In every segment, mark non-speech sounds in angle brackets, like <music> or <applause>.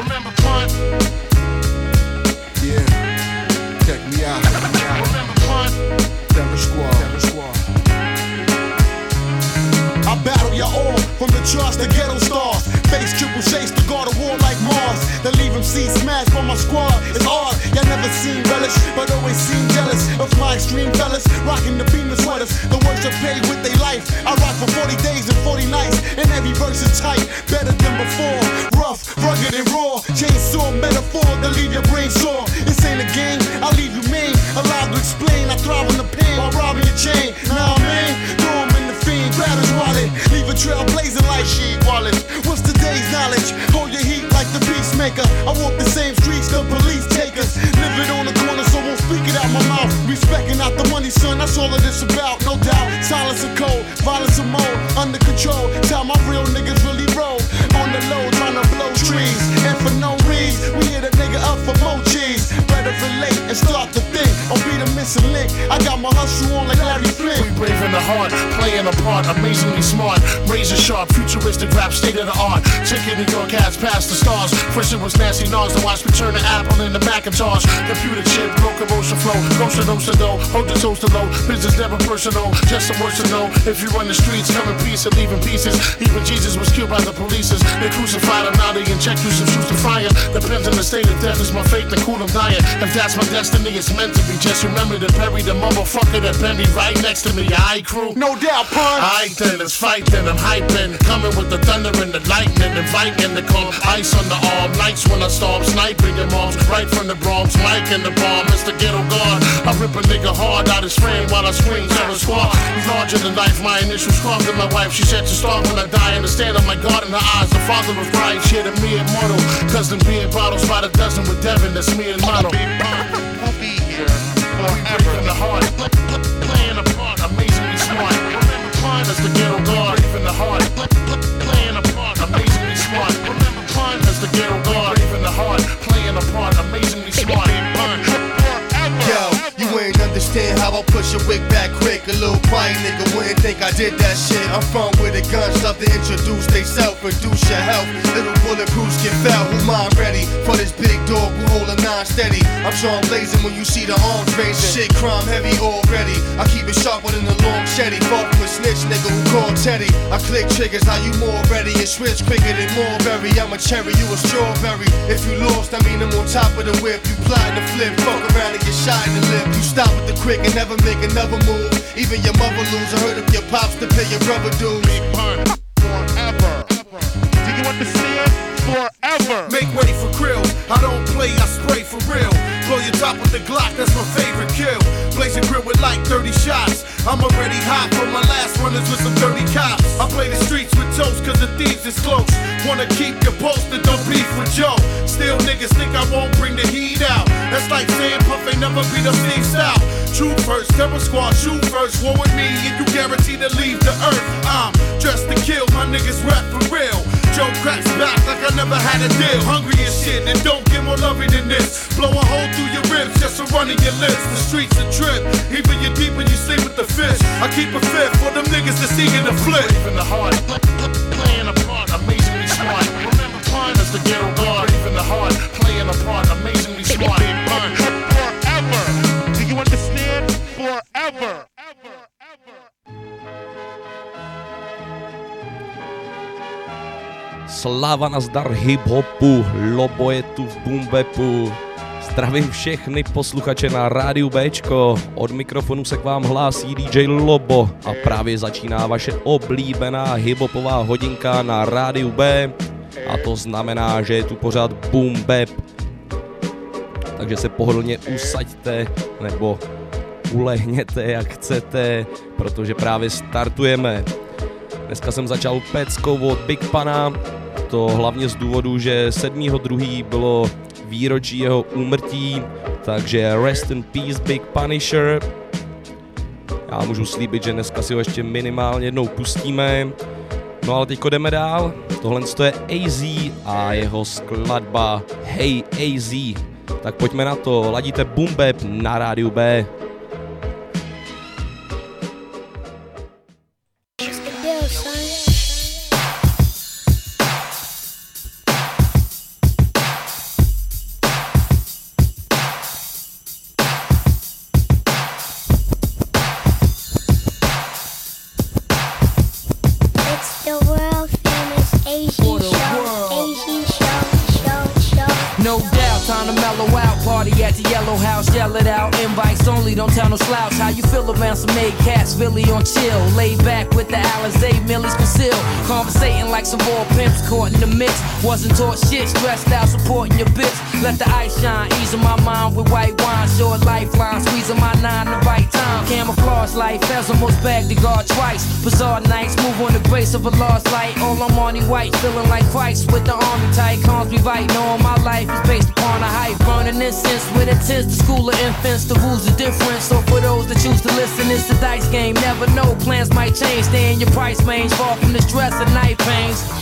Remember Pun? Yeah, check me out. Remember Pun? Terror Squad. Terror Squad. I battle ya all from the charts to ghetto stars. Face triple chase to guard a war like Mars. Leave see smashed by my squad. It's hard, y'all never seen relish, but always seem jealous of my extreme fellas. Rocking the beamer sweaters, the worst are paid with their life. I rock for 40 days and 40 nights, and every verse is tight, better than before. Rough, rugged, and raw. Chainsaw metaphor to leave your brain sore. This ain't a game, I'll leave you mean. Allowed to explain, I thrive in the pain while robbing your chain. Nah, man, throw him grab his wallet. Leave a trail blazing like sheet wallets. What's today's knowledge? Hold your heat like the peacemaker. I walk the same streets the police take us. Living on the corner, so won't speak it out my mouth. Respecting out the money, son, that's all that it is about. No doubt, silence and cold, violence and more. Under control, tell my real niggas really roll. On the low, trying to blow trees. Better relate and start to think. Or be the missing link. I got my hustle on like Larry Flynt. We brave in the heart, playing a part, amazingly smart, razor sharp, futuristic rap, state of the art. Taking New York hats past the stars. First it was Nasty Nas, then watch me turn the apple into Macintosh. Computer chip, locomotion flow, ghost to nose to know, hold the toast to low. Business never personal, just some words to know. If you run the streets, come in peace and leave in pieces. Even Jesus was killed by the police. They crucified him, now they inject you some shoes to fire. Depends on the state of death, is my fate to cool them dying. If that's my destiny, it's meant to be. Just remember to bury the motherfucker that me right next to me. I crew. No doubt, pun. I then, let's fight then, I'm hyping. Coming with the thunder and the lightning. Inviting the calm, ice on the arm. Nights when I storm, sniping your moms. Right from the Bronx, Mike in the bomb. Mr. Ghetto God, I rip a nigga hard out his frame While I scream, terror squad. He's Larger than life, my initials carved in my wife. She said to start when I die. Understand I'm my God in her eyes The father of Christ, here to me immortal Cousin beer bottles by the dozen with Devin. That's me and Mono push your wig back quiet nigga wouldn't think I did that shit. I'm from with the guns love to introduce they self, reduce your health. Little bulletproofs get felt. Who mind ready for this big dog who hold a nine steady? I'm Sean blazing when you see the arms raising. Shit, crime heavy already. I keep it sharper than the long shetty. From a snitch nigga who called Teddy. I click triggers, how you more ready and switch quicker than Mulberry. I'm a cherry, you a strawberry. If you lost, I mean I'm on top of the whip. You plotting to flip, fuck around and get shot in the lip. You stop with the quick and never make another move. Even your mother lose. I heard of your pops to pay your brother dues. Pun. Forever. Do you understand? Forever. Make way for krill. I don't play, I spray for real. Blow your top with the Glock, that's my favorite kill. Blazing grill with like 30 shots. I'm already hot from my last runners with some dirty cops. I play the streets with toast cause the thieves is close. Wanna keep your posted, don't beef with Joe. Still niggas think I won't bring the heat out. That's like saying Puff ain't never beat a thief South. True first, terror squad, shoot first. War with me and you guaranteed to leave the earth. I'm dressed to kill, my niggas rap for real. Joe cracks back like I never had a deal. Hungry as shit, and don't get more loving than this. Blow a hole through your ribs just to run in your lips. The streets a trip, even you deep when you sleep with the fish. I keep a fifth for them niggas to see in the flip. Brave in the heart, pl- pl- playing a part, amazingly smart. Remember Pun as the ghetto guard. Brave in the heart, playing a part, amazingly smart. Pun. Forever. Do you understand? Forever. Slava nazdar hip-hopu, Lobo je tu v Boom Bapu. Zdravím všechny posluchače na rádiu Bčko. Od mikrofonu se k vám hlásí DJ Lobo a právě začíná vaše oblíbená hiphopová hodinka na rádiu B. A to znamená, že je tu pořád Boom Bap. Takže se pohodlně usaďte nebo ulehněte jak chcete, protože právě startujeme. Dneska jsem začal peckou od Big Pana, to hlavně z důvodu, že 7.2. bylo výročí jeho úmrtí, takže rest in peace Big Punisher. Já můžu slíbit, že dneska si ho ještě minimálně jednou pustíme. No ale teďko jdeme dál. Tohle je AZ a jeho skladba Hey AZ. Tak pojďme na to, ladíte Bap na rádiu B. nights, move on the grace of a lost light. All I'm on white, feeling like Christ with the army tight. Calms me right, knowing my life is based upon a hype. Burning incense with intense, the school of infants. The rules are different, so for those that choose to listen, it's the dice game. Never know, plans might change. Stay in your price range, far from the stress and night pains.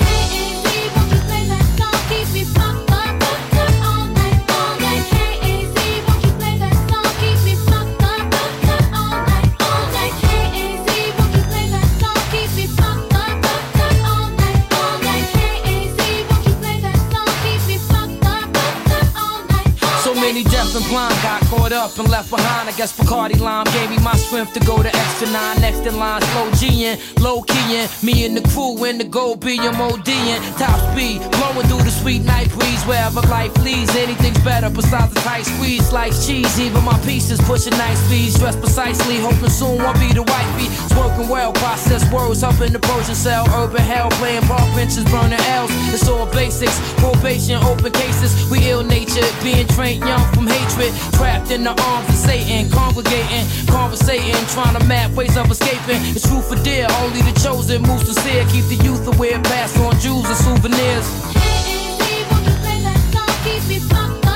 Many deaf and blind got up and left behind. I guess Bacardi Lime gave me my strength to go to extra nine. Next in line, slow G'ing, low keying. Me and the crew in the gold BMODing. Top speed, blowing through the sweet night breeze. Wherever life leads, anything's better besides the tight squeeze. Slice cheese, even my pieces pushing nice speeds. Dressed precisely, hoping soon won't be the wifey. It's working well, process words, helping the Persian cell. Urban hell, playing bar benches, burning L's. It's all basics, probation, open cases. We ill natured, being trained young from hatred. Trapped in the arms of Satan, congregating, conversating, trying to map ways of escaping. It's true for dear, only the chosen move sincere. Keep the youth aware, pass on jewels and souvenirs. K-A-Z, won't you play that song? Keep me pumped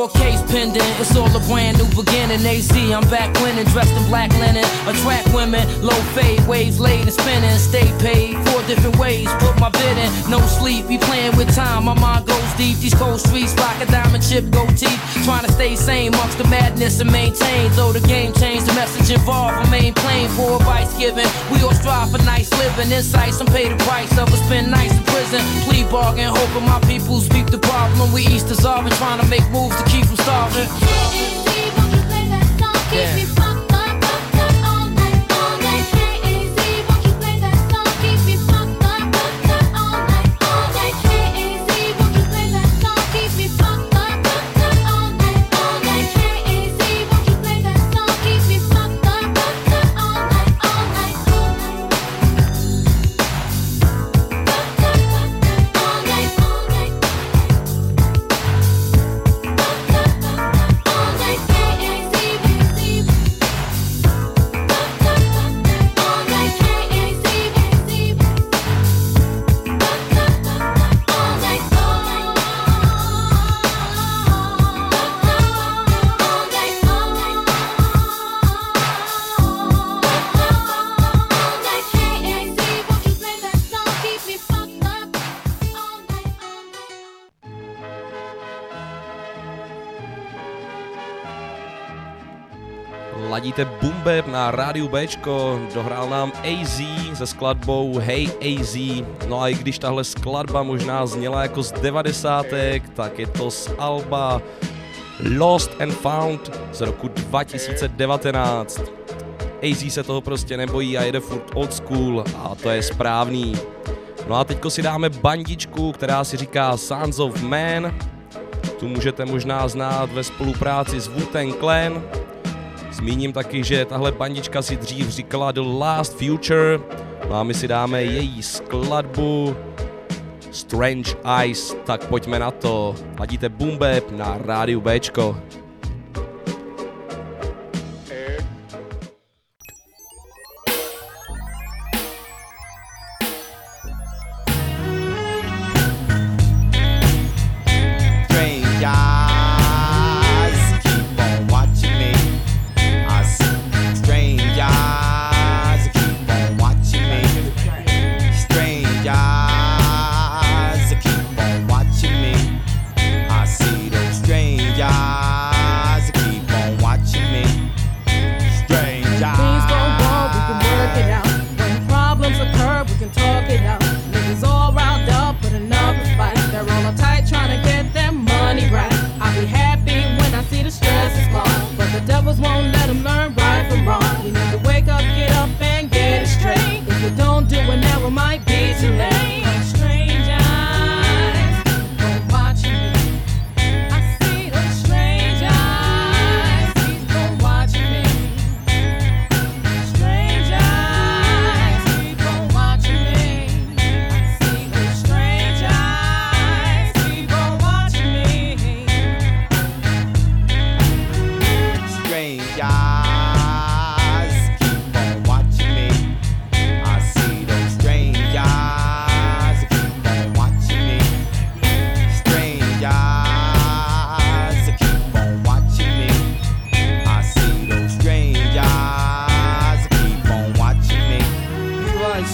No case pending, it's all a brand new beginning. AZ, I'm back winning, dressed in black linen. Attract women, low fade, waves laid and spinning. Stay paid, four different ways, put my bid in. No sleep, be playing with time, my mind goes deep. These cold streets, rock a diamond chip, go teeth. Trying to stay sane amongst the madness and maintain. Though the game changed, the message involved, remain plain for advice given. We all strive for nice living, insights, some pay the price of a spend nights in prison. Plea bargain, hoping my people speak the problem. We east dissolving, trying to make moves to keep from starving. K-A-Z, Ladíte Bumbeb na rádiu Bčko, dohrál nám AZ se skladbou Hey AZ. No a i když tahle skladba možná zněla jako z devadesátek, tak je to z Alba Lost and Found z roku 2019. AZ se toho prostě nebojí a jede furt old school a to je správný. No a teďko si dáme bandičku, která si říká Sons of Man. Tu můžete možná znát ve spolupráci s Wu-Tang Clan. Zmíním taky, že tahle bandička si dřív říkala The Last Future. No a my si dáme její skladbu Strange Eyes, tak pojďme na to. Ladíte Bumbeb na rádiu Bčko.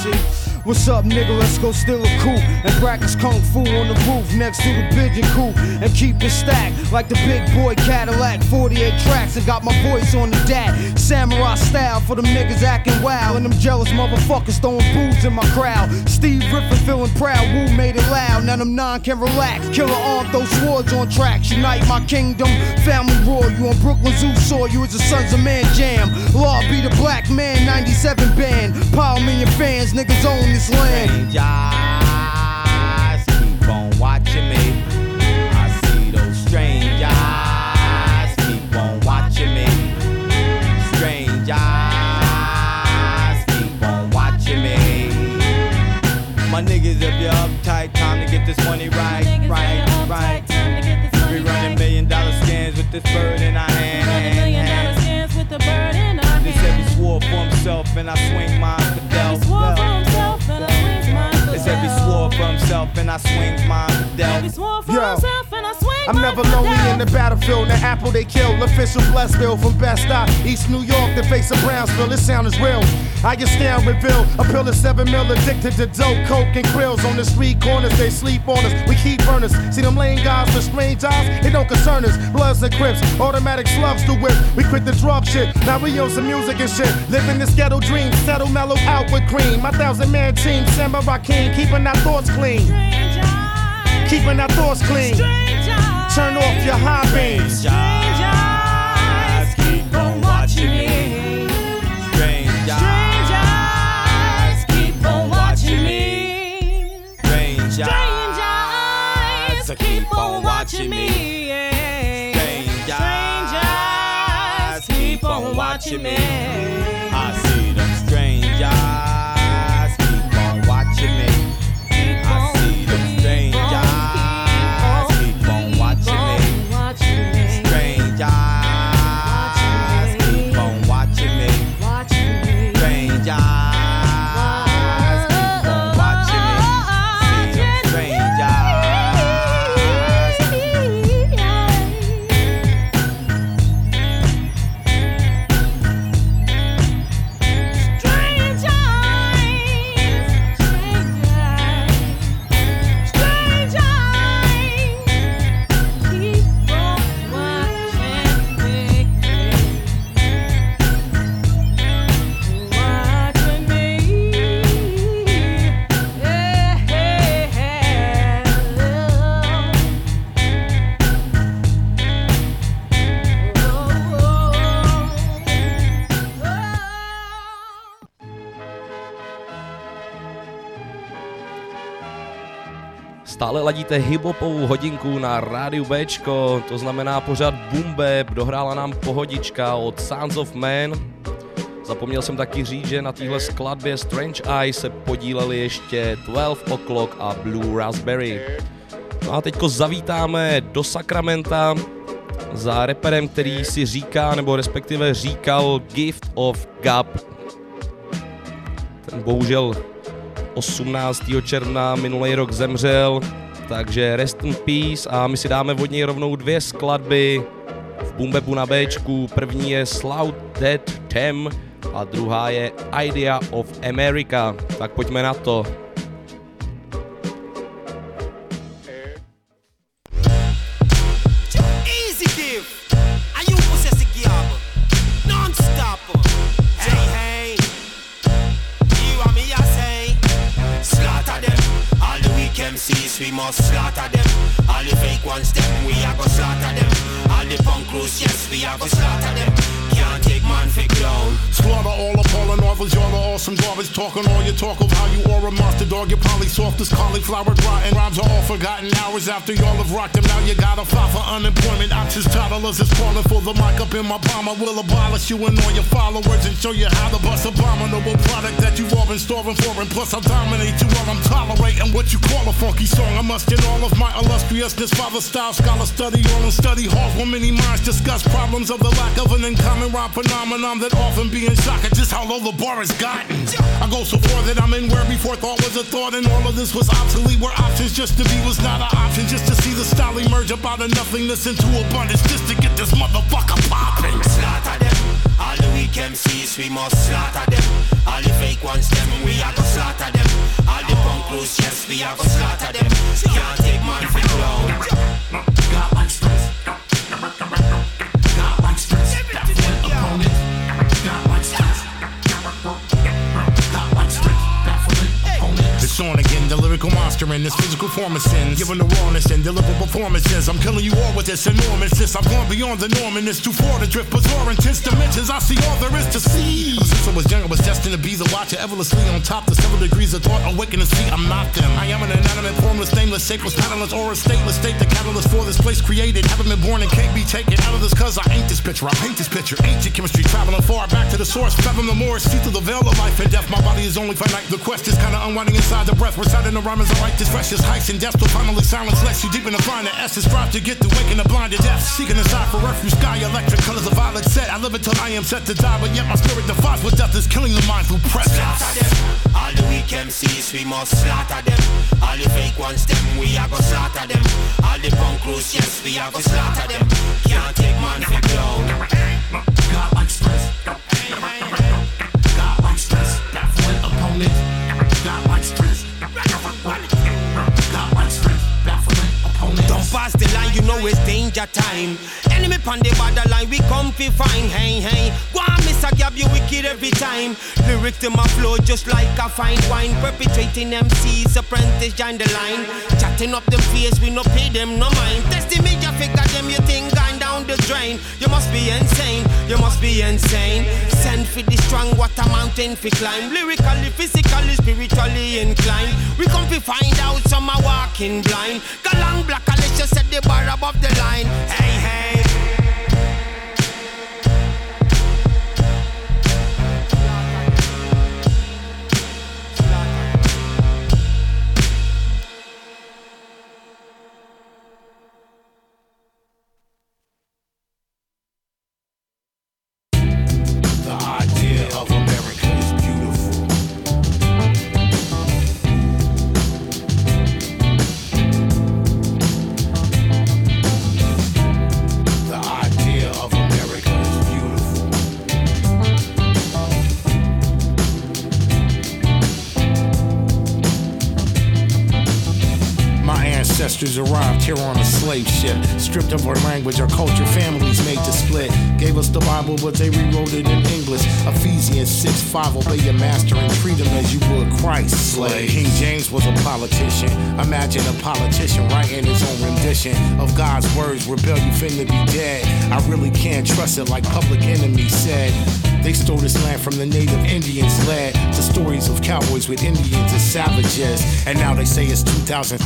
See. What's up, nigga? Let's go steal a coup and practice kung fu on the roof next to the pigeon coop and keep it stacked like the big boy Cadillac. 48 tracks and got my voice on the dat. Samurai style for them niggas acting wild and them jealous motherfuckers throwing booze in my crowd. Steve Griffin feeling proud, Wu made it loud. Now them nine can relax. Killer arm, throw swords on tracks. Unite my kingdom, family roar. You on Brooklyn Zoo soil, you as a Sons of Man jam. Law be the black man, 97 band. Power million fans, niggas own this land. Strange eyes keep on watching me. I see those strange eyes keep on watching me. Strange eyes keep on watching me. My niggas, if you're uptight, time to get this money right, right, right. We running million dollar scams with this bird in our hand. hand, hand. This every swore for himself, and I swing mine swore for himself, and I swing mine for Del. Yo. I'm never lonely in the battlefield. The apple they kill. Official Blessville from Bed-Stuy. East New York, the face of Brownsville. This sound is real. I get down reveal. A pill of seven mil addicted to dope, coke, and grills. On the street corners, they sleep on us. We keep burners. See them lame guys with strange eyes? It don't concern us. Bloods and crips, automatic slugs to whip. We quit the drug shit. Now we on some music and shit. Living this ghetto dream. Settle mellow out with cream. My thousand man team, Samurai King. Keeping our thoughts clean. Keeping our thoughts clean. Turn off your high beams. Strange eyes keep on watching me. Strange eyes keep on watching me. Strange eyes keep on watching me. Strange eyes keep on watching me. I see them strange eyes ladíte hiphopovou hodinku na rádiu Bčko, to znamená pořád Bumbeb, dohrála nám pohodička od Sons of Man. Zapomněl jsem taky říct, že na téhle skladbě Strange Eyes se podíleli ještě 12 O'Clock a Blue Raspberry. No a teďko zavítáme do Sakramenta za reperem, který si říká, nebo respektive říkal Gift of Gab. Ten bohužel 18. června minulý rok zemřel, takže rest in peace a my si dáme od něj rovnou dvě skladby v Bumbepu na Bčku. První je Sloud Dead Tem a druhá je Idea of America. Tak pojďme na to. Must slaughter them. All the fake ones, them, we are gonna slaughter them. All the punk crews, yes, we are gonna slaughter them. Take man for clown. Slaughter all appalling on others, y'all are all some garbage. Talking all your talk of how you are a monster dog. You're probably soft as cauliflower rotten. Rhymes are all forgotten hours after y'all have rocked them. Now you gotta file for unemployment. Options toddlers is calling for the mic up in my palm. I will abolish you and all your followers and show you how to bust abominable product that you've all been starving for. And plus, I'll dominate you while I'm tolerating what you call a funky song. I must in all of my illustriousness, father style, scholar study all in study halls where many minds discuss problems of the lack of an uncommon rhyme phenomenon that often be in shock at just how low the bar has gotten. I go so far that I'm in where before thought was a thought, and all of this was obsolete. Where options just to be was not an option, just to see the style emerge up out of nothingness into abundance, just to get this motherfucker popping. Slaughter them. All the weak MCs, we must slaughter them. All the fake ones, them, we are gonna slaughter them. All the punk crews, yes, we are gonna slaughter them. Can't take man for clown. God like in this physical form of sins. Given the rawness and deliver performances. I'm killing you all with this enormousness. I've gone beyond the norm and it's too far to drift bizarre intense dimensions. I see all there is to see. Since I was young, I was destined to be the watcher, effortlessly on top. The several degrees of thought awaken to see I'm not them. I am an inanimate, formless, nameless, shapeless, patternless, or a stateless state. The catalyst for this place created. Haven't been born and can't be taken out of this cause I ain't this picture. I paint this picture. Ancient chemistry traveling far back to the source. Fathom the more, see through the veil of life and death. My body is only finite. The quest is kinda unwinding inside the breath. Reciting the rhyme as I write this precious heights and depths. Will finally silence less you deep in the find the essence. Strive to get through waking the blind to death. Seeking inside for refuge. Sky electric colors of violet set. I live until I am set to die, but yet my spirit defies what death is killing the mind through presence. Slaughter them. All the weak MCs, we must slaughter them. All the fake ones, them, we are gonna slaughter them. All the punk crews, yes, we are gonna slaughter them. Can't take man for clown. Know it's danger time. Enemy pon the borderline, we come fi fine, hey hey. Go on, Mr. Gab, you wicked every time. Lyrics to my flow just like a fine wine. Perpetrating MCs, apprentice join the line. Chatting up them face, we no pay them no mind. Testing me, you figure them, you think down drain. You must be insane, you must be insane. Send for the strong, water mountain fi climb. Lyrically, physically, spiritually inclined. We come fi find out some are walking blind. Galang black, let's just set the bar above the line. Hey, hey. Ancestors arrived here on a slave ship, stripped of our language, our culture, families made to split. Gave us the Bible, but they rewrote it in English. Ephesians 6 5, obey your master and treat him as you would Christ slave. King James was a politician. Imagine a politician writing his own rendition of God's words, rebellion finna be dead. I really can't trust it, like Public Enemy said. They stole this land from the native Indians, led to stories of cowboys with Indians as savages. And now they say it's 2000.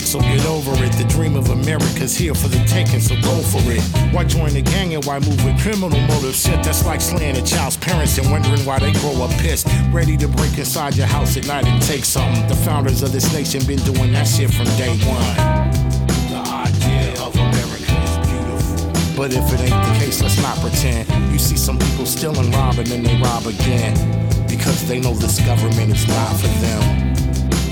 So get over it. The dream of America's here for the taking, so go for it. Why join the gang and why move with criminal motives? Shit, that's like slaying a child's parents and wondering why they grow up pissed. Ready to break inside your house at night and take something. The founders of this nation been doing that shit from day one. But if it ain't the case, let's not pretend. You see some people stealing, robbing, and they rob again. Because they know this government is not for them.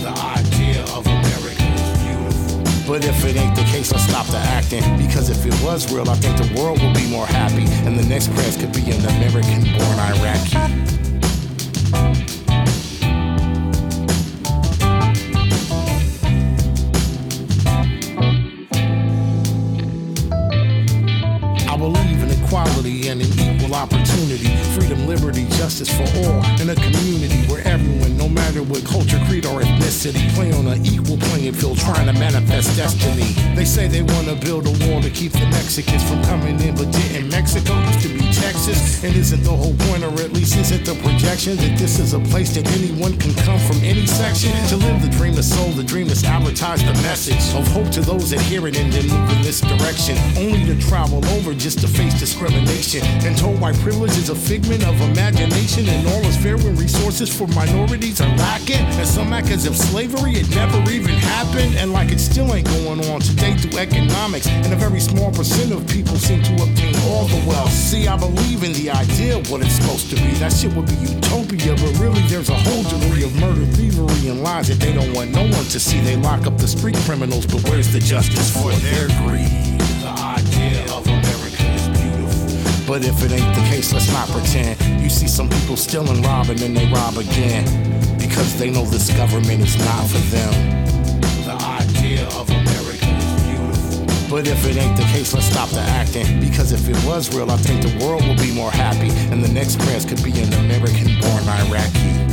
The idea of America is beautiful. But if it ain't the case, let's stop the acting. Because if it was real, I think the world would be more happy. And the next press could be an American born Iraqi. Justice for all, in a community where everyone, no matter what culture, creed, or ethnicity, play on an equal playing field trying to manifest destiny. They say they wanna build a wall to keep the Mexicans from coming in, but didn't Mexico used to be Texas? And isn't the whole point, or at least isn't the projection, that this is a place that anyone can come from any section to live the dream that's sold, the dream that's advertised, the message of hope to those that hear it and then move in this direction. Only to travel over just to face discrimination and told why privilege is a figment of imagination and all is fair when resources for minorities are lacking. And some act as if slavery it never even happened and like it still ain't going on today through economics. And a very small percent of people seem to obtain all the wealth. See, I believe in the idea of what it's supposed to be. That shit would be utopia, but really there's a whole degree of murder, thievery, and lies that they don't want no one to see. They lock up the street criminals, but where's the justice for their greed? The idea of America is beautiful. But if it ain't the case, let's not pretend. You see some people stealing, robbing, and they rob again. Because they know this government is not for them. But if it ain't the case, let's stop the acting. Because if it was real, I think the world would be more happy. And the next prince could be an American born Iraqi.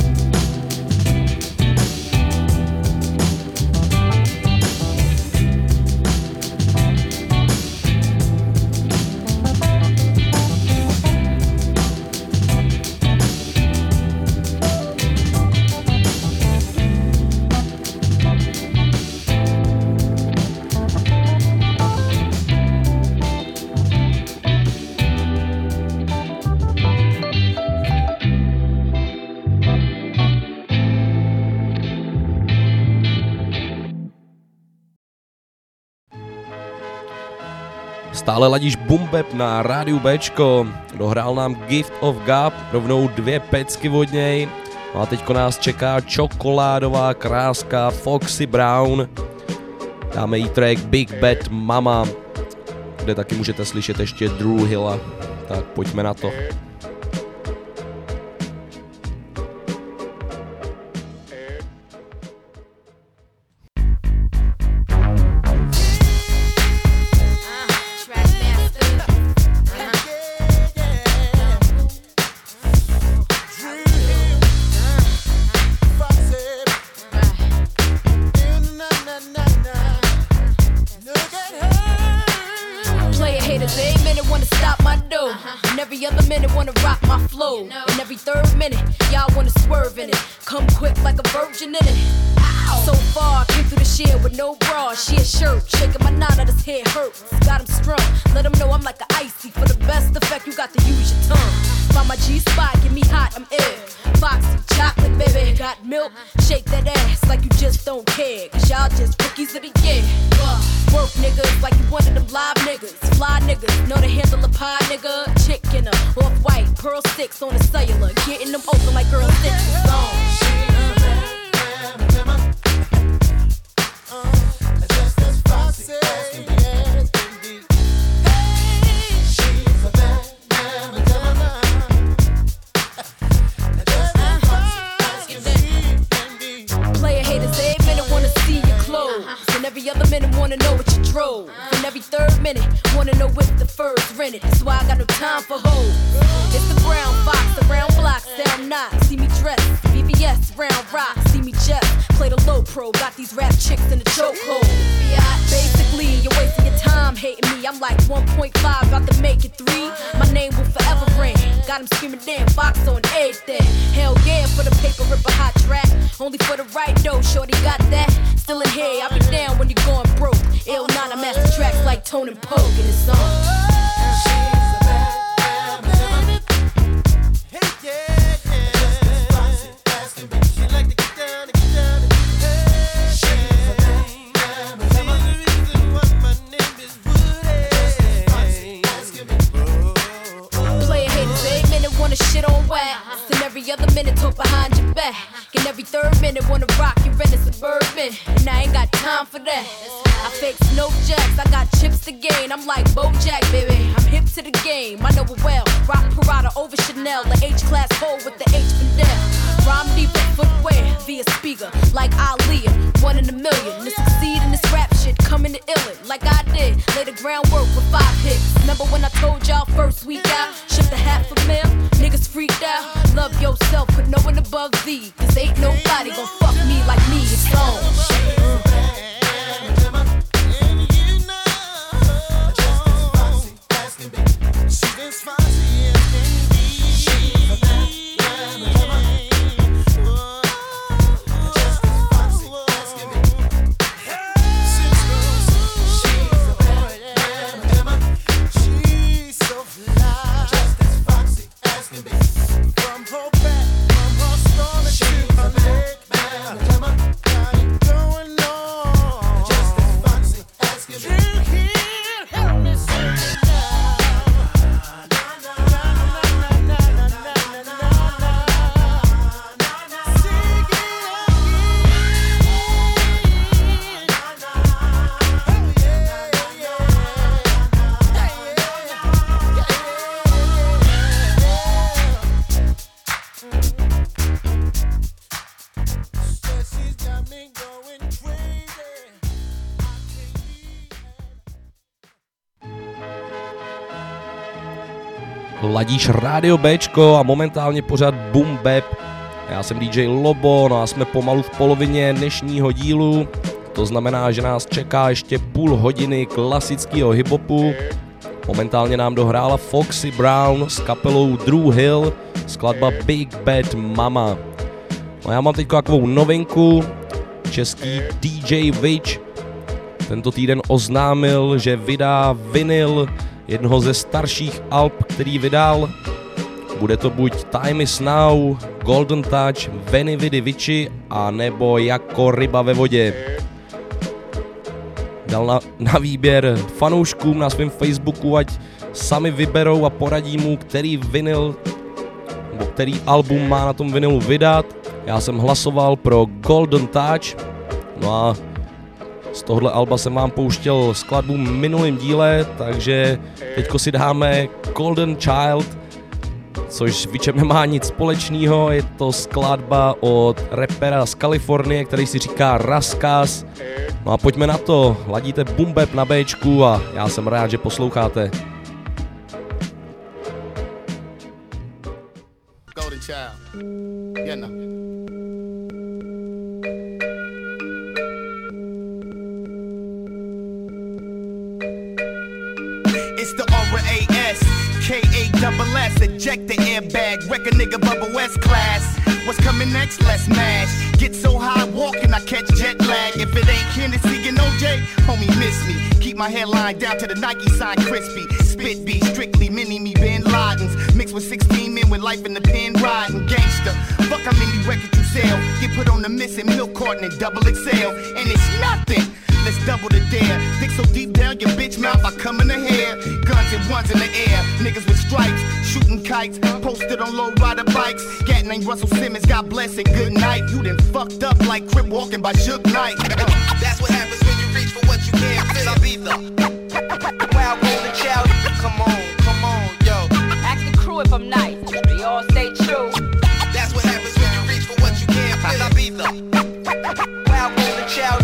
Stále ladíš Bumbeb na rádiu Bčko, dohrál nám Gift of God, rovnou dvě pecky od něj. No a teďko nás čeká čokoládová kráska Foxy Brown. Dáme jí track Big Bad Mama, kde taky můžete slyšet ještě Drew Hilla. Tak pojďme na to. Ladíš Radio Bčko a momentálně pořád Boom Bap. Já jsem DJ Lobo, no a jsme pomalu v polovině dnešního dílu. To znamená, že nás čeká ještě půl hodiny klasického hiphopu. Momentálně nám dohrála Foxy Brown s kapelou Drew Hill, skladba Big Bad Mama. No já mám teď takovou novinku, český DJ Witch tento týden oznámil, že vydá vinyl jednoho ze starších alb, který vydal. Bude to buď Time is Now, Golden Touch, Veny Vidy Vici a nebo Jako ryba ve vodě. Dal na, na výběr fanouškům na svém Facebooku, ať sami vyberou a poradí mu, který vinyl nebo který album má na tom vinilu vydat. Já jsem hlasoval pro Golden Touch, no a z tohle alba jsem vám pouštěl skladbu v minulém díle, takže teďko si dáme Golden Child, což s Vičem nemá nic společného, je to skladba od rapera z Kalifornie, který si říká Raskas. No a pojďme na to, ladíte Bumbeb na Bčku a já jsem rád, že posloucháte. The wreck a nigga bubble West class. What's coming next? Let's mash. Get so high walking, I catch jet lag. If it ain't Hennessy and OJ, homie miss me. Keep my hairline down to the Nike sign crispy. Spit beat, strictly mini me Bin Ladens. Mixed with 16 men with life in the pen riding. Gangster, fuck how many records you sell. Get put on the missing milk carton and double XL. And it's nothing. Let's double the dare. Dig so deep down your bitch mouth, I come in the hair. Guns ones in the air. Niggas with stripes, shooting kites. Posted on low rider bikes. Gat named Russell Simmons, God bless and good night. You done fucked up like Crip walking by Suge Knight. <laughs> That's what happens when you reach for what you can't fit. I'll be the wild golden child. Come on, come on, yo. Ask the crew if I'm nice. They all stay true. That's what happens when you reach for what you can't fit. I'll be the wild golden child.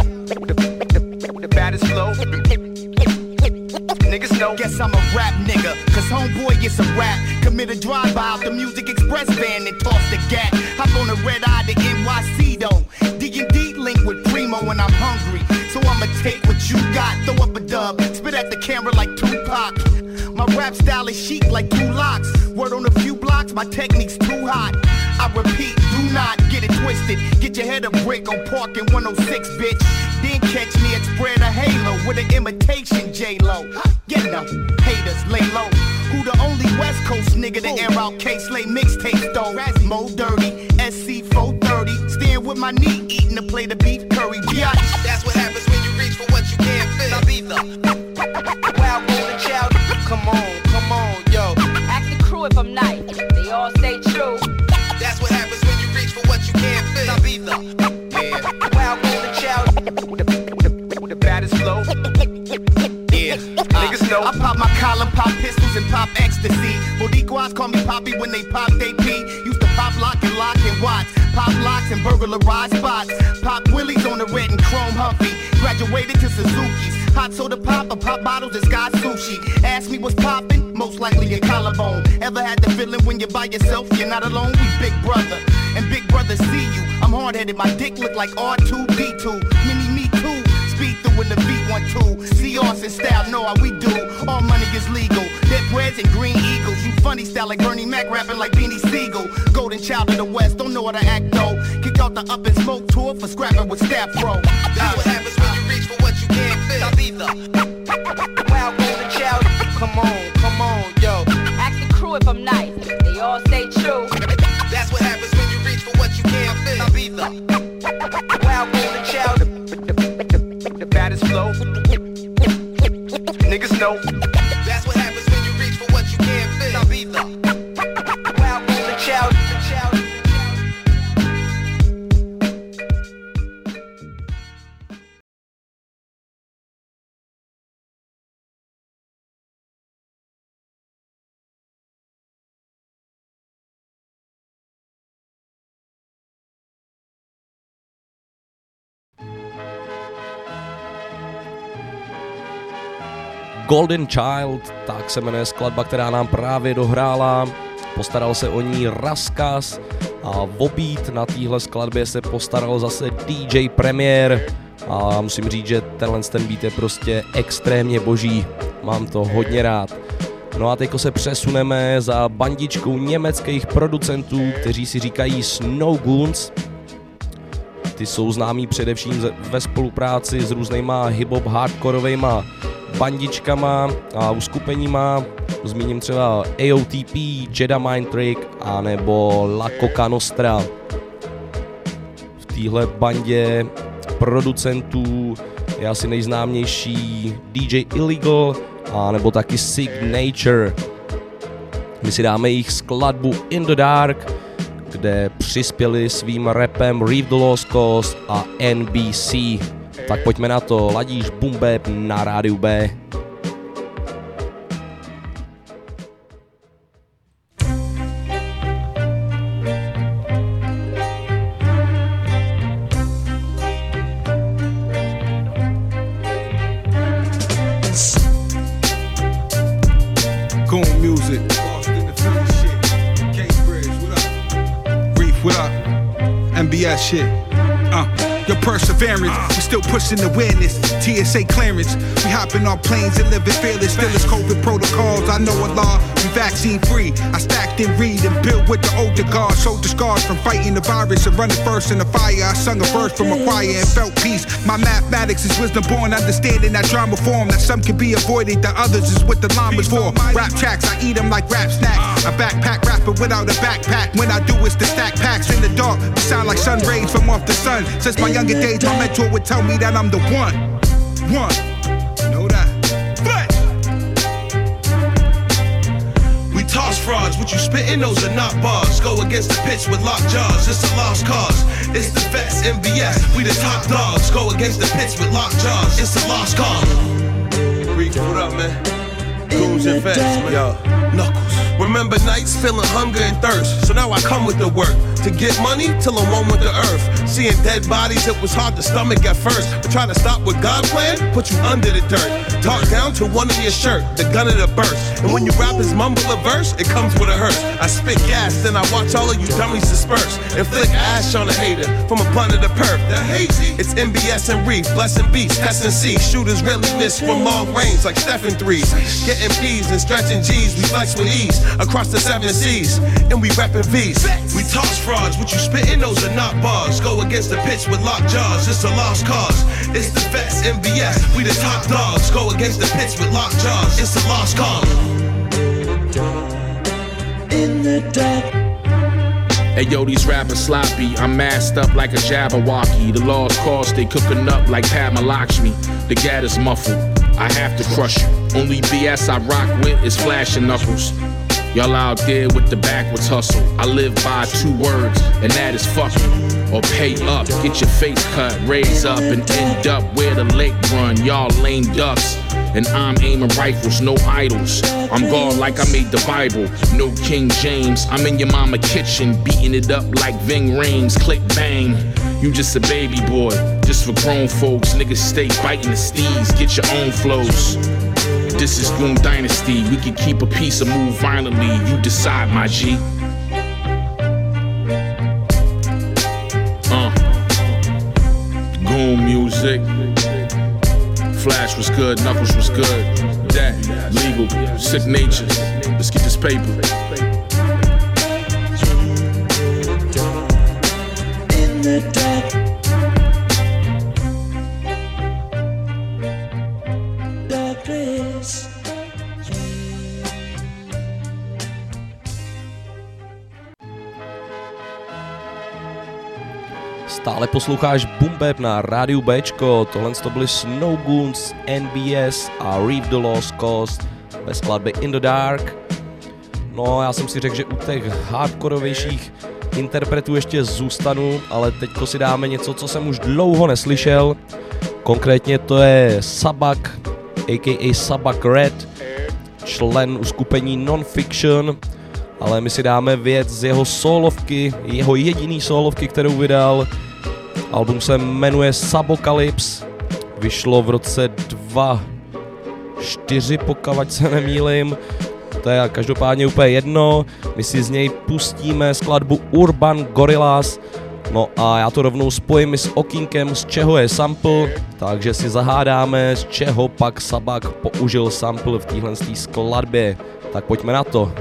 The baddest flow. Niggas know. Guess I'm a rap nigga. Cause homeboy gets a rap. Commit a drive-by out the Music Express van and toss the gat. Hop on a red eye to NYC though. D&D link with Primo when I'm hungry. So I'ma take what you got. Throw up a dub. Spit at the camera like Tupac. My rap style is chic like two locks. Word on a few blocks, my technique's too hot. I repeat, do not get it twisted. Get your head a brick on Park in 106, bitch. Then catch me at Spread a Halo with an imitation J-Lo. You know, haters lay low. Who the only West Coast nigga to air out K-Slay mixtapes though? Mo Dirty, SC 430. Staying with my knee, eating a plate of beef curry. Biatch. That's what happens when you reach for what you can't fit. I'll be the wild golden child. Come on, come on, yo. Ask the crew if I'm nice. They all stay true. That's what happens when you reach for what you can't fit. I'll be the yeah. wild golden child. With the, with the, with the baddest flow. Yeah, uh, niggas know. I pop my collar, pop pistols, and pop ecstasy. Boricuas call me Poppy when they pop they pee. Used to pop lock and lock and watch. Pop locks and burglarize spots. Pop willies on the red and chrome Humpy. Graduated to Suzuki's. Hot soda pop or pop bottles and sky sushi. Ask me what's poppin', most likely your collarbone. Ever had the feeling when you're by yourself, you're not alone? We big brother, and big brother see you. I'm hard headed, my dick look like R2D2. Mini me too. Speed through in the V12. See Austin style, know how we do. All money is legal. Dead breads and green eagles. You funny style like Bernie Mac rapping like Beanie Sigel. Golden child of the West, don't know how to act though. Kick out the up and smoke tour for scrapping with Staff Pro. That's what happens when you reach for what you can't fit. I'll be the wild golden child. Come on, come on, yo. Ask the crew if I'm nice. They all stay true. That's what happens when you reach for what you can't fit. I'll the flow. Niggas know. Golden Child, tak se jmenuje skladba, která nám právě dohrála. Postaral se o ní Raskas a o beat na téhle skladbě se postaral zase DJ Premier a musím říct, že tenhle ten beat je prostě extrémně boží. Mám to hodně rád. No a teďko se přesuneme za bandičkou německých producentů, kteří si říkají Snow Goons. Ty jsou známí především ve spolupráci s různýma hip-hop hardkorovejma bandičkama a uskupeníma. Zmíním třeba AOTP, Jedi Mind Trick a nebo La Coca Nostra. V téhle bandě producentů je asi nejznámější DJ Illegal a nebo taky Signature. My si dáme jejich skladbu In the Dark, kde přispěli svým rapem Reeve the Lost Cause a NBC. Tak pojďme na to, ladíš Bumbeb na rádiu B. pushing awareness. TSA clearance, we hopping on planes and living fearless. Still as COVID protocols, I know a law, we vaccine free. I stacked and read and built with the older guard. Soldier scars from fighting the virus and running first in the fire. I sung a verse from a choir and felt peace. My mathematics is wisdom born, understanding that drama form. That some can be avoided, that others is what the llamas for. Rap tracks, I eat them like rap snacks. A backpack rapper without a backpack. When I do, it's the stack packs in the dark. We sound like sun rays from off the sun. Since my younger days, my mentor would tell me that I'm the one. One. Know that. Flex. We toss frauds, what you spitting, those are not bars. Go against the pitch with locked jaws, it's a lost cause. It's the vets, MBS, we the top dogs. Go against the pitch with locked jaws, it's a lost cause. Reef, what up, man? Goons and vets, man. Yo, Knuckles. Remember nights feeling hunger and thirst. So now I come with the work. To get money till I'm one with the earth. Seeing dead bodies, it was hard to stomach at first. But try to stop what God planned, put you under the dirt. Talk down to one in your shirt, the gun of the burst. And when you rappers mumble a verse, it comes with a hearse. I spit gas, then I watch all of you dummies disperse. And flick ash on a hater from a blunt of the perp. The hazy, it's MBS and Reef, blessing beats, and see. Shooters really miss from long range like Stephen threes. Getting P's and stretching G's, we flex with ease across the seven seas. And we rapping V's. We toss frauds, what you spitting, those are not bars. Go against the pitch with locked jaws, it's a lost cause. It's the vets, MBS, we the top dogs. Go against the pitch with locked jaws, it's a lost cause. in the dark. Hey yo, these rappers sloppy. I'm masked up like a Jabberwocky. The lost cause they cooking up like Padma Lakshmi. The gat is muffled. I have to crush you. Only BS I rock with is flashing knuckles. Y'all out there with the backwards hustle. I live by two words, and that is fuck. Or pay up, get your face cut, raise up, and end up where the lake run. Y'all lame ducks. And I'm aiming rifles, no idols. I'm gone like I made the Bible, no King James. I'm in your mama kitchen, beating it up like Ving Rhames. Click bang, you just a baby boy. Just for grown folks, niggas stay biting the steez. Get your own flows. This is Goon Dynasty. We can keep a piece or move violently. You decide, my G. Uh. Goon music. Flash was good, Knuckles was good. That, legal, sick natures. Let's get this paper. the dark. Stále posloucháš Bumbeb na rádiu Bčko, tohle to byly Snow Goons, NBS a Reeve the Lost Cause ve skladbě In the Dark. No, já jsem si řekl, že u těch hardkorovějších interpretů ještě zůstanu, ale teďko si dáme něco, co jsem už dlouho neslyšel. Konkrétně to je Sabak, a.k.a. Sabak Red, člen uskupení Non-Fiction, ale my si dáme věc z jeho solovky, jeho jediný solovky, kterou vydal. Album se jmenuje Sabocalypse, vyšlo v roce 2, 4, pokud se nemýlim. To je každopádně úplně jedno. My si z něj pustíme skladbu Urban Gorillas. No a já to rovnou spojím s okýnkem, z čeho je sample, takže si zahádáme, z čeho pak Sabak použil sample v téhle skladbě. Tak pojďme na to.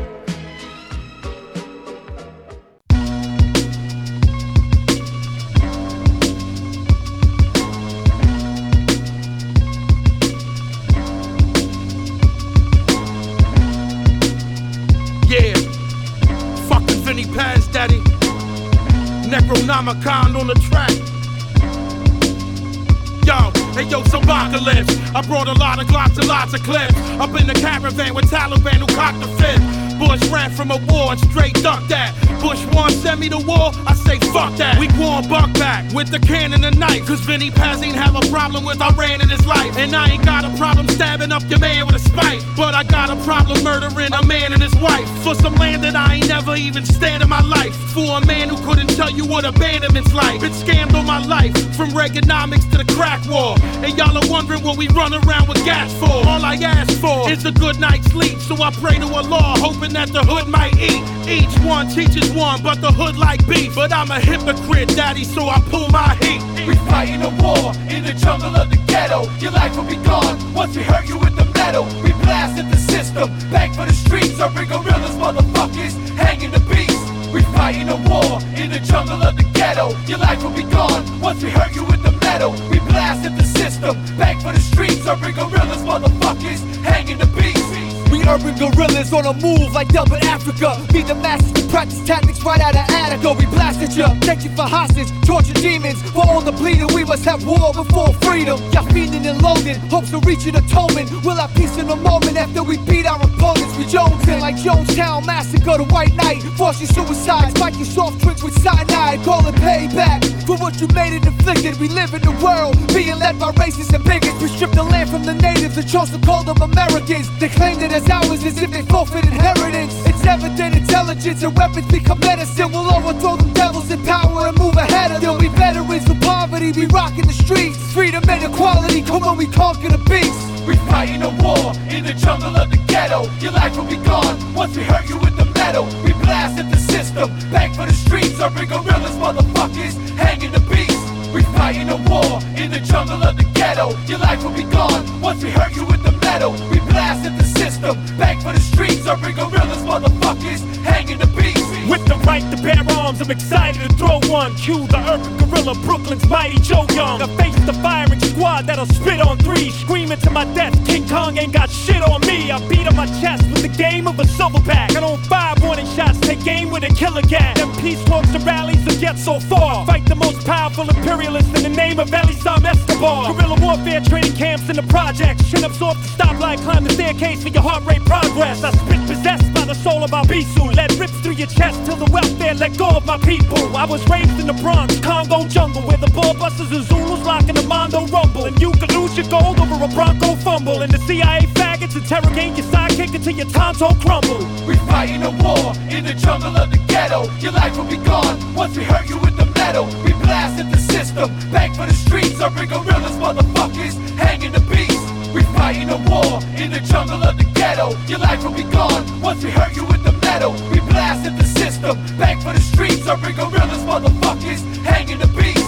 I brought a lot of glocks and lots of clips. Up in the caravan with Taliban who cocked the fifth. Bush ran from a war and straight ducked that. Bush one send me to war, I say fuck that. We going buck back with the cannon and knife. Cause Vinnie Paz ain't have a problem with Iran in his life. And I ain't got a problem stabbing up your man with a spike. But I got a problem murdering a man and his wife. For some land that I ain't never even stand in my life. For a man who couldn't tell you what abandonment's like. Been scammed on my life, from Reaganomics to the crack war. And y'all are wondering what we run around with gas for. All I ask for is a good night's sleep. So I pray to Allah, hoping that the hood might eat. Each one teaches one, but the hood like beef. But I'm a hypocrite, daddy, so I pull my heat. We fighting a war in the jungle of the ghetto. Your life will be gone once we hurt you with the metal. We blasted the system, back for the streets. Urban gorillas, motherfuckers, hanging the beast. We fighting a war in the jungle of the ghetto. Your life will be gone once we hurt you with the metal. We blasted the system, back for the streets. Urban gorillas, motherfuckers, hanging the beast. We urban gorillas on a move like Delta Africa. Be the masters to practice tactics right out of Attica. We blasted ya, take you for hostage, torture demons. For all the bleeding, we must have war before freedom. Y'all feeding and loading, hopes to reach an atonement. We'll have peace in a moment after we beat our opponents. We Jonestown like Jonestown Massacre, the White Knight. Forcing suicide, spiking soft tricks with cyanide. Call it payback for what you made it inflicted. We live in the world being led by racists and bigots. We strip the land from the natives and chose to call them Americans. They claim it as ours as if they forfeit inheritance. It's evident intelligence and weapons become medicine. We'll overthrow them devils in power and move ahead of them. We veterans of poverty, we rocking the streets. Freedom and equality, come on, we conquer the beast. We fighting a war in the jungle of the ghetto. Your life will be gone once we hurt you with the metal. We blasted the system, back for the streets. Urban gorillas, motherfuckers, hanging the beast. We fighting a war in the jungle of the ghetto. Your life will be gone once we hurt you with the metal. We blasted the system, back for the streets. Urban gorillas, motherfuckers, hanging the beast. With the right to bear arms, I'm excited to throw one. Cue the urban gorilla, Brooklyn's mighty Joe Young. I face the firing squad that'll spit on three. Screaming to my death, King Kong ain't got shit on me. I beat on my chest with the game of a silverback. I don't fire warning shots, take aim with a killer gas. Them peace talks to rallies to get so far. Fight the most powerful imperialist in the name of Elisam Escobar. Guerrilla warfare training camps in the projects. Chin ups off the stoplight, climb the staircase for your heart rate progress. I spit possessed by the soul of our Bisu. Let rips through your chest till the welfare let go of my people. I was raised in the Bronx, Congo jungle, where the ball busters and Zulus lock in the Mondo rumble. And you can lose your gold over a Bronco fumble. And the CIA faggots interrogate your sidekick until your tonto crumble. We fighting a war in the jungle of the ghetto. Your life will be gone once we hurt you with the metal. We blasted the system, back for the streets. Urban gorillas, motherfuckers, hanging the beast. We fighting a war in the jungle of the ghetto. Your life will be gone once we hurt you with the metal. We blasted the system, back for the streets. Urban gorillas, motherfuckers, hanging the beast.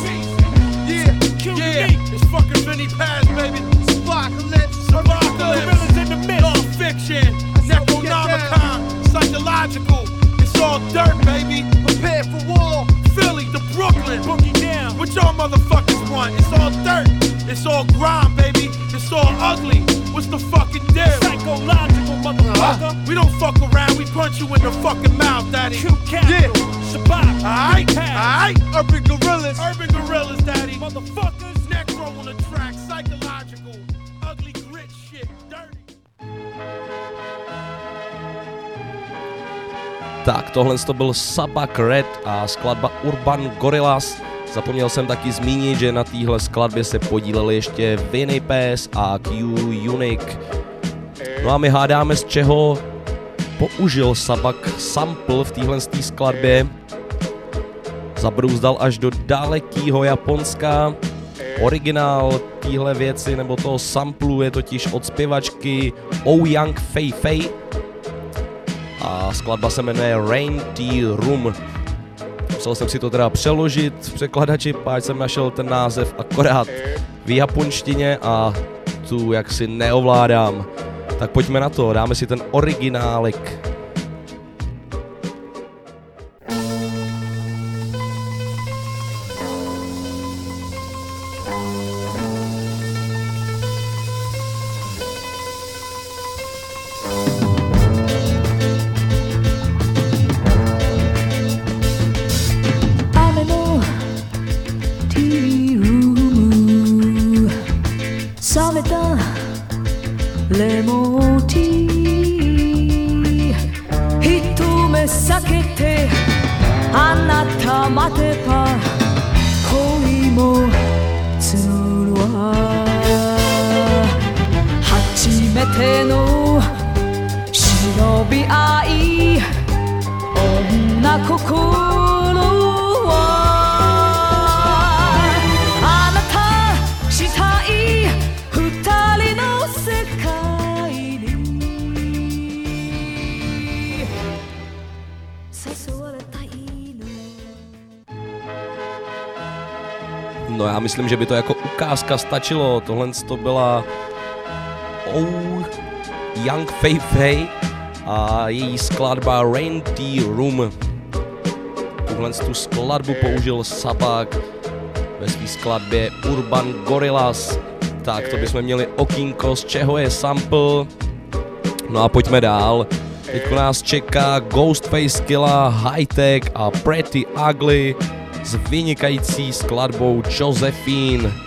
Yeah, yeah, it's fucking Vinnie Paz, baby. Apocalypse, apocalypse, in the mix. Non Phixion, Necronomicon, psychological. It's all dirt, baby. Prepare for war. Philly to Brooklyn, boogie down. What y'all motherfuckers want? It's all dirt. It's all grime, baby. It's all ugly. What's the fucking deal? Psychological, motherfucker. we don't fuck around. We punch you in the fucking mouth, daddy. Yeah. Shabak. Alright, alright. Urban gorillas. Urban gorillas, daddy. Motherfuckers. Necro on the track. Psychological. Ugly grit shit. Dirty. Tak, tohle to byl Sabac Red a skladba Urban Gorillas. Zapomněl jsem taky zmínit, že na téhle skladbě se podíleli ještě Vinny Pass a Q Unique. No a my hádáme z čeho použil Sabak sample v téhle skladbě. Zabrůzdal až do dalekého Japonska Originál téhle věci nebo toho samplu je totiž od zpěvačky Oh Young Fei Fei a skladba se jmenuje Rain Tea Room. Musel jsem si to teda přeložit v překladači, páč jsem našel ten název akorát v japonštině a tu jaksi neovládám. Tak pojďme na to, dáme si ten originálek. Ukázka stačilo. Tohle to byla Oh Young Fei Fei a její skladba Rain Tea Room. Tuhle tu skladbu použil Sabak ve své skladbě Urban Gorillas. Tak to bychom měli okýnko, z čeho je sample. No a pojďme dál. Teď nás čeká Ghostface Killa, High Tech a Pretty Ugly s vynikající skladbou Josephine.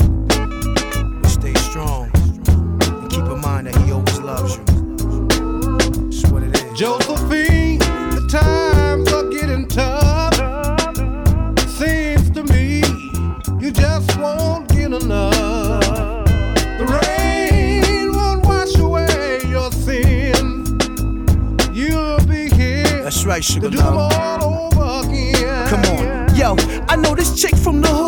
mind that He always loves you. It's what it is. Josephine, the times are getting tough. Seems to me you just won't get enough. The rain won't wash away your sin. You'll be here That's right, to sugar do them all over again. Come on. Yo, I know this chick from the hood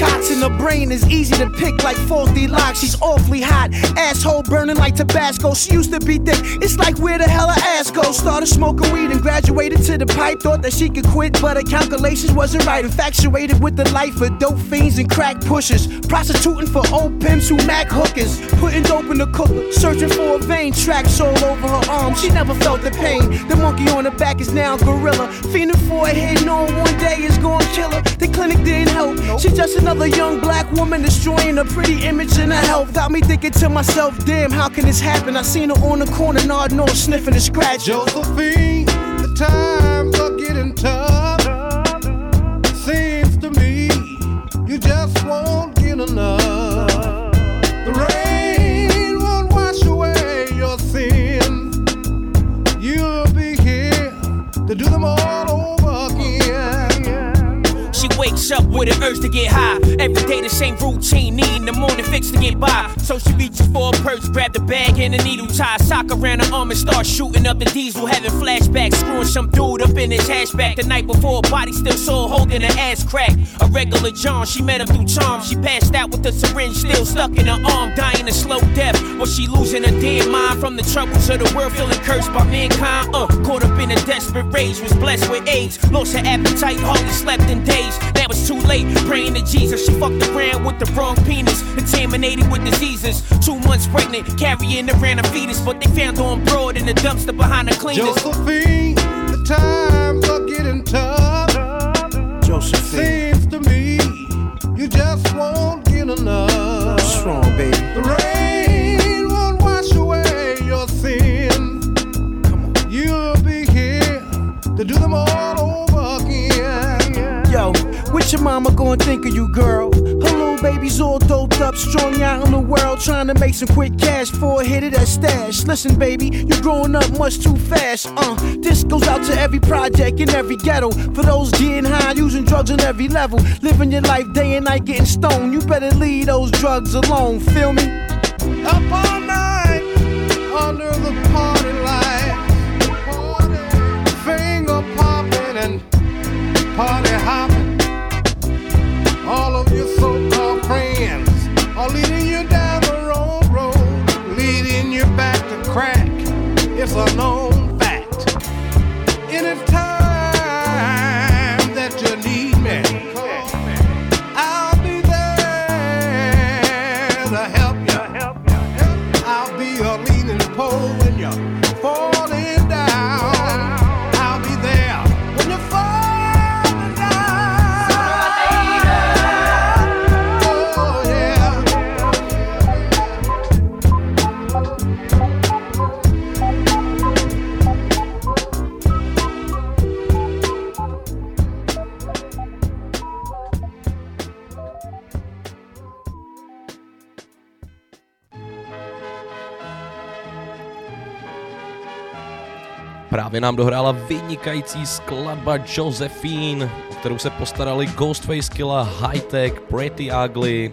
named in her brain is easy to pick like faulty locks. She's awfully hot, asshole burning like Tabasco. She used to be thick. It's like where the hell her ass go? Started smoking weed and graduated to the pipe. Thought that she could quit, but her calculations wasn't right. Infatuated with the life of dope fiends and crack pushers, prostituting for old pimps who mac hookers, putting dope in the cooker, searching for a vein tracks all over her arm. She never felt the pain. The monkey on her back is now a gorilla, fiending for a hit, knowing one day is gonna kill her. The clinic didn't help. she just another young black woman destroying her pretty image and her health. Got me thinking to myself, damn, how can this happen? I seen her on the corner, nodding off, sniffing and scratching. Josephine, the times are getting tough. Wakes up with an urge to get high. Every day the same routine, needing the morning fix to get by. So she reaches for a purse, grab the bag and a needle tie, sock around her arm and start shooting up the diesel, having flashbacks, screwing some dude up in his hatchback. The night before, body still sore, holding her ass crack. A regular John, she met him through charm. She passed out with the syringe still stuck in her arm, dying a slow death. Was she losing her damn mind from the troubles of the world, feeling cursed by mankind? Uh, caught up in a desperate rage, was blessed with AIDS, lost her appetite, hardly slept in days. Now it's too late, praying to Jesus. She fucked around with the wrong penis, contaminated with diseases. Two months pregnant, carrying around a fetus, but they found her on broad in the dumpster behind the cleaners. Josephine, the times are getting tough. Josephine. Seems to me you just won't get enough. What's wrong, baby? The rain won't wash away your sin. You'll be here to do them all over again. Yo, what your mama gonna think of you, girl? Her little babies all doped up, strung out in the world, trying to make some quick cash for a hit of that stash. Listen, baby, you're growing up much too fast. Uh, this goes out to every project in every ghetto. For those getting high, using drugs on every level, living your life day and night, getting stoned. You better leave those drugs alone. Feel me? Up all night under the party lights, finger popping and party It's Právě nám dohrála vynikající skladba Josephine, o kterou se postarali Ghostface Killa, High Tech, Pretty Ugly.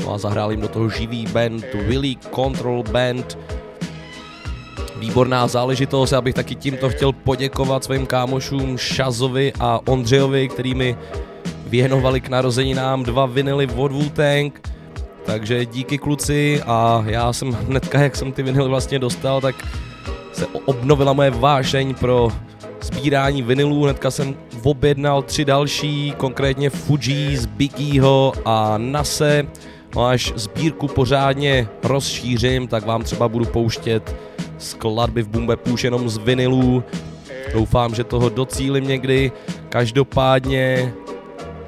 No a zahrál jim do toho živý band, Willy Control Band. Výborná záležitost, já bych taky tímto chtěl poděkovat svým kámošům Šazovi a Ondřejovi, který mi věnovali k narozeninám dva vinily od Wu-Tang. Takže díky kluci a já jsem hnedka, jak jsem ty vinily vlastně dostal, tak se obnovila moje vášeň pro sbírání vinylů. Hnedka jsem objednal tři další, konkrétně Fugees, Biggieho a Nase. No až sbírku pořádně rozšířím, tak vám třeba budu pouštět skladby v Bumbepu už jenom z vinylů. Doufám, že toho docílim někdy. Každopádně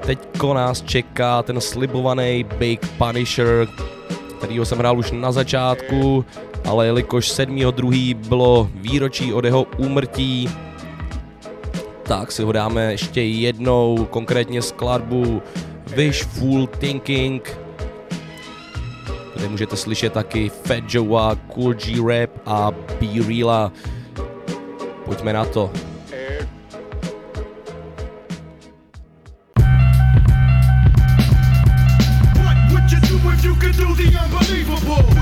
teďko nás čeká ten slibovaný Big Punisher, kterýho jsem hrál už na začátku, ale jelikož 7.2. bylo výročí od jeho úmrtí, tak si ho dáme ještě jednou, konkrétně skladbu Wishful Thinking, kde můžete slyšet taky Fat Joe, Cool G Rap a Be Reala. Pojďme na to. What would you do if you could do the unbelievable?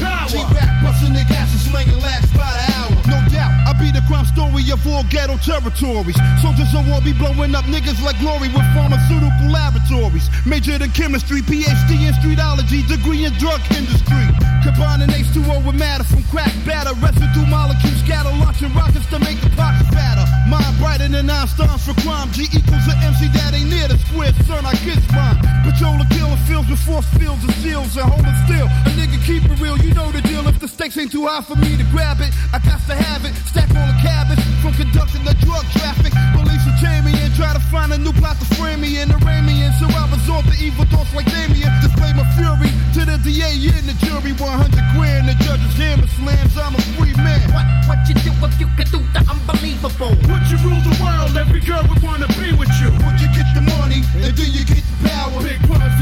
Power. G-Rap busting the gas and last by the hour. No doubt, I be the crime story of all ghetto territories. Soldiers of war be blowing up niggas like glory with pharmaceutical laboratories. Majored in chemistry, PhD in streetology, degree in drug industry. Combining H2O with matter from crack batter. Residue molecules scatter, launching rockets to make the pockets fatter. Mind brighter than Einstein's for crime. G equals an MC that ain't near the square, son. I kiss mine. Patrol the killing fields with force fields and seals and holding still. A nigga keep it real, you know the deal. If the stakes ain't too high for me to grab it, I got to have it. Stack all the cabbage from conducting the drug traffic. Police will chain me and try to find a new plot to frame me and arraign me. So I resort to evil thoughts like Damien. Display my fury to the DA and the jury. 100 grand, the judge's hammer slams. I'm a free man. What, what you do if you could do the unbelievable? Would you rule the world? Every girl would wanna be with you. Would you get the money and then you get the power? Big brothers, the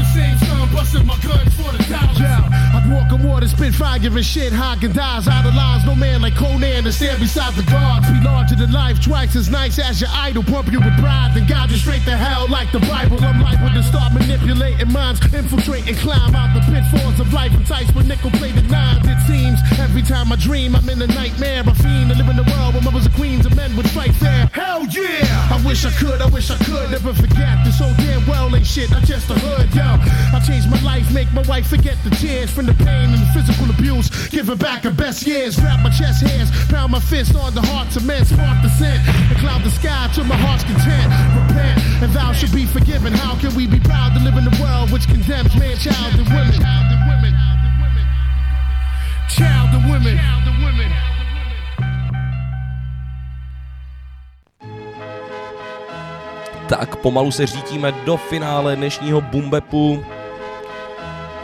same son, busting my for the dollars. Yeah, I'd walk on water, spit fire, giving shit, Hagen dies out of lines. No man like Conan to stand beside the gods. Be larger than life, twice as nice as your idol. Pump you with pride, then guide you straight to hell like the Bible. I'm like when to start manipulating minds, infiltrate and climb out the pitfalls of life and tights with nickel plated knives. It seems every time I dream, I'm in a nightmare. I fiend to live in a world where mothers and queens and men would fight there. Hell yeah! I wish I could, I wish I could never forget this whole damn well ain't shit. I'm just a hood, yo. I changed my life, make my wife forget the tears from the pain and the physical abuse. Give her back her best years, wrap my chest hairs, pound my fist on the hearts of men, spark the scent, and cloud the sky to my heart's content. Repent, and thou should be forgiven. How can we be proud to live in a world which condemns man, child, and women? Child and women. Child and women. Child and women. Tak pomalu se řítíme do finále dnešního Boom Bapu.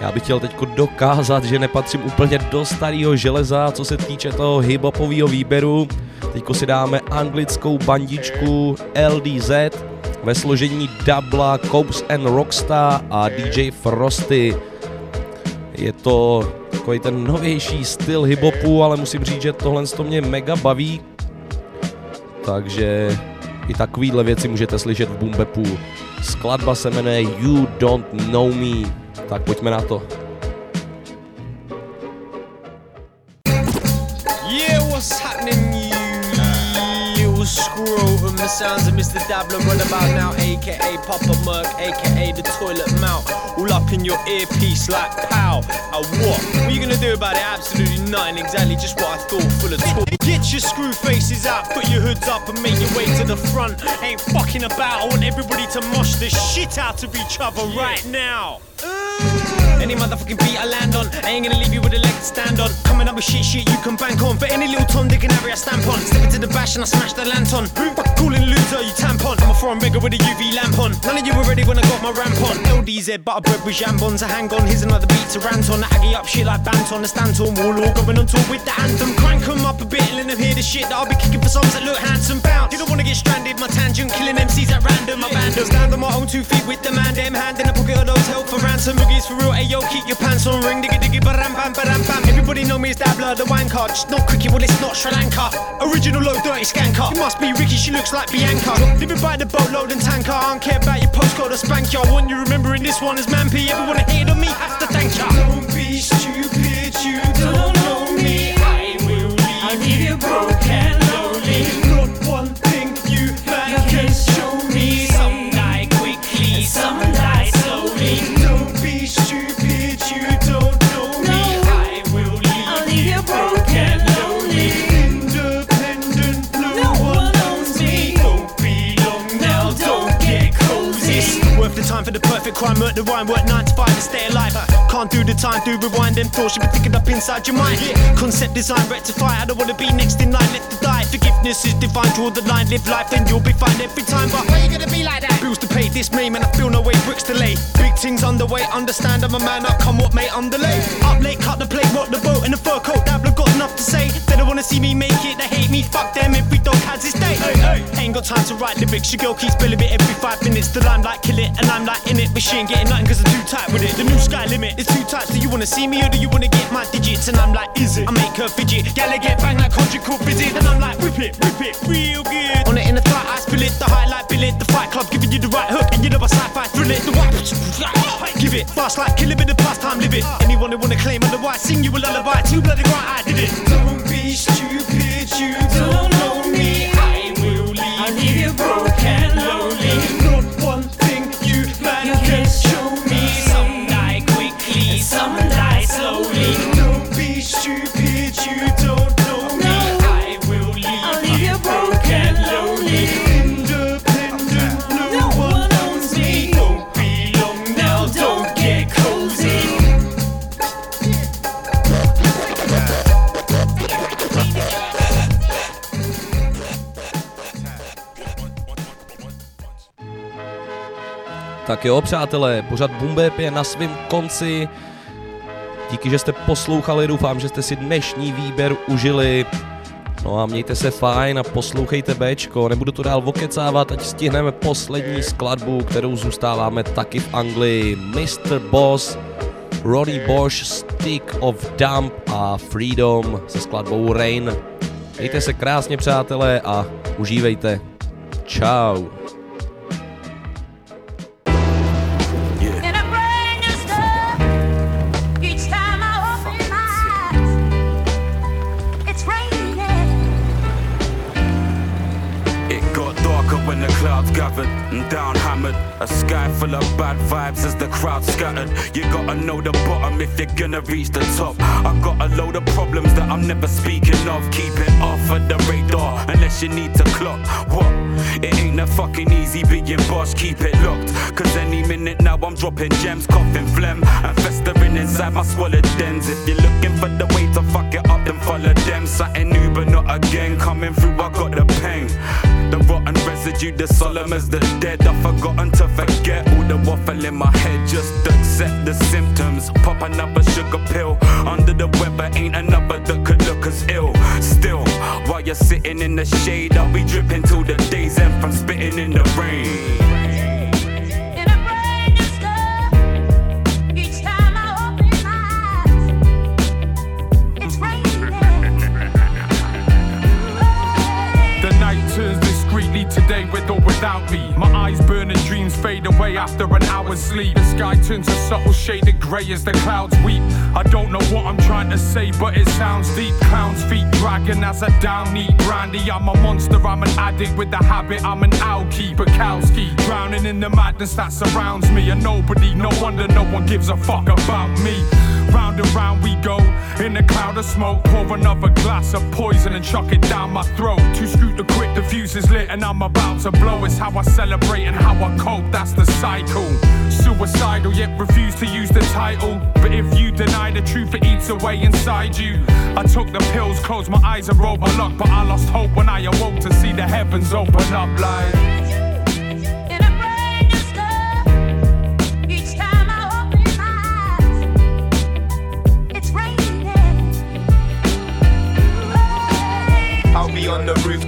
Já bych chtěl teď dokázat, že nepatřím úplně do starého železa, co se týče toho hiphopového výběru. Teďko si dáme anglickou bandičku LDZ ve složení Dubla, Copes and Rockstar a DJ Frosty. Je to takový ten novější styl hiphopu, ale musím říct, že tohle to mě mega baví. Takže i takovýhle věci můžete slyšet v Bumbepu. Skladba se jmenuje You Don't Know Me. Tak pojďme na to. Little scrotum? The sounds of Mr. Dabbla right about now, aka Papa Merc, aka the toilet mount. All up in your earpiece like pow. Uh, what? What are you gonna do about it? Absolutely nothing. Exactly just what I thought. Full of talk. Get your screw faces out, put your hoods up, and make your way to the front. Ain't fucking about. I want everybody to mosh the shit out of each other right now. Any motherfucking beat I land on, I ain't gonna leave you with a leg to stand on. Coming up with shit, shit you can bank on. For any little Tom, Dick, and Harry I stamp on. Step into the bash and I smash the lantern. Calling loser, you tampon? I'm a foreign beggar with a UV lamp on. None of you were ready when I got my ramp on. LDZ, butter bread with jambons, a hang on. Here's another beat to rant on. The Aggie up shit like Banton, the Stanton Warlord going on tour with the anthem. Crank 'em up a bit, let them hear the shit that I'll be kicking for songs that look handsome. Bounce. You don't wanna get stranded, my tangent, killing MCs at random. I band. Stand on my own two feet with the man, them hand in the pocket of those held for ransom. Boogies for real, ayo, keep your pants on. Ring diggy diggy, baram bam baram bam. Everybody know me as Dabbla, the wine card. Just not cricket, well, it's not Sri Lanka. Original low dirty skanker. You must be Ricky, she looks like Bianca. Living by the boatload and tanker. I don't care about your postcode or spank ya. I want you remembering this one as Man P. Everyone hate on me, has to thank ya. Don't be stupid, you don't know me. I will leave, you broken, the crime, murder rhyme, work 9 to 5 and stay alive. Uh, can't do the time, do rewind, them thoughts should be thinking up inside your mind. Concept design, rectify, I don't wanna be next in line, left to die. Forgiveness is divine, draw the line, live life, then you'll be fine every time. But why you gonna be like that? Bills to pay, this me, man, I feel no way, bricks to lay. Big things underway, understand I'm a man, I come what may underlay. Up late, cut the plate, rock the boat in a fur coat, dabbler got enough to say. They don't wanna see me make it, they hate me, fuck them, every dog has his day. Hey, hey. Ain't got time to write lyrics, your girl keeps spilling it every five minutes. The limelight kill it, and I'm like in it, but she ain't getting nothing cause I'm too tight with it. The new sky limit is too tight, do you wanna see me or do you wanna get my digits? And I'm like, is it? I make her fidget, gala get bang like conjugal visit, and I'm like, whip it, rip it, real good. On it in the thigh, I spill it, the highlight billet, the fight club giving you the right hook, and you know a sci-fi thrill it, the white, give it, fast like kill it, bit of pastime, live it. Anyone who wanna claim otherwise, sing you a lullaby, too bloody right, I did it. Don't be stupid, you don't Tak jo, přátelé, pořad Bumbeb je na svém konci. Díky, že jste poslouchali, doufám, že jste si dnešní výběr užili. No a mějte se fajn a poslouchejte Bčko, nebudu to dál vokecávat, ať stihneme poslední skladbu, kterou zůstáváme taky v Anglii. Mr. Boss, Ronnie Bosch, Stick of Dump a Freedom se skladbou Rain. Mějte se krásně přátelé a užívejte. Ciao. Down hammered. A sky full of bad vibes as the crowd scattered. You gotta know the bottom if you're gonna reach the top. I got a load of problems that I'm never speaking of. Keep it off of the radar unless you need to clock. What? It ain't that fucking easy being boss. Keep it locked. Cause any minute now I'm dropping gems, coughing phlegm and festering inside my swallowed dens. If you're looking for the way to fuck it up, then follow them. Something new, but not again. Coming through, I got the pain. The rotten residue, the solemn as the dead. I've forgotten to forget all the waffle in my head. Just accept the symptoms. Pop another sugar pill. Under the weather, ain't another that could look as ill. Still, while you're sitting in the shade, I'll be dripping till the day's end from spitting in the rain. Or without me. My eyes burn and dreams fade away after an hour's sleep. The sky turns a subtle shade of grey as the clouds weep. I don't know what I'm trying to say, but it sounds deep. Clown's feet dragging as I down eat brandy. I'm a monster, I'm an addict with a habit. I'm an alky, Bukowski. Drowning in the madness that surrounds me. And nobody, no wonder no one gives a fuck about me. Round and round we go in a cloud of smoke. Pour another glass of poison and chuck it down my throat. Too screwed to quit, the fuse is lit and I'm about to blow. It's how I celebrate and how I cope, that's the cycle. Suicidal, yet refuse to use the title. But if you deny the truth, it eats away inside you. I took the pills, closed my eyes and rolled my luck. But I lost hope when I awoke to see the heavens open up like.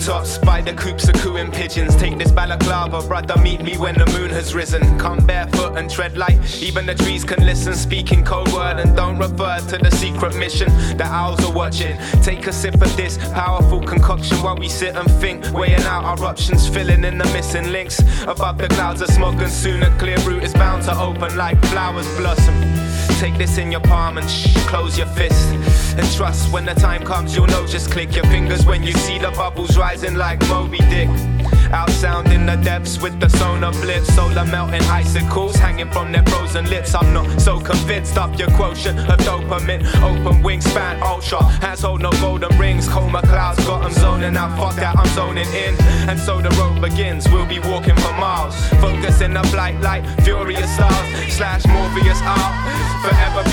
By the coops of cooing pigeons. Take this balaclava, brother, meet me when the moon has risen. Come barefoot and tread light, even the trees can listen. Speaking code word and don't refer to the secret mission. The owls are watching. Take a sip of this powerful concoction while we sit and think. Weighing out our options, filling in the missing links. Above the clouds of smoke and soon a clear route is bound to open like flowers blossom. Take this in your palm and shh, close your fist. And trust when the time comes, you'll know. Just click your fingers when you see the bubbles rising like Moby Dick. Out sound in the depths with the sonar blips. Solar melting icicles hanging from their frozen lips. I'm not so convinced. Up your quotient of dopamine. Open wingspan, ultra. Hands hold no golden rings. Coma clouds got them zoning out. Fuck that, I'm zoning in. And so the road begins. We'll be walking for miles. Focus in the flight like furious stars. Slash Morpheus out. Forever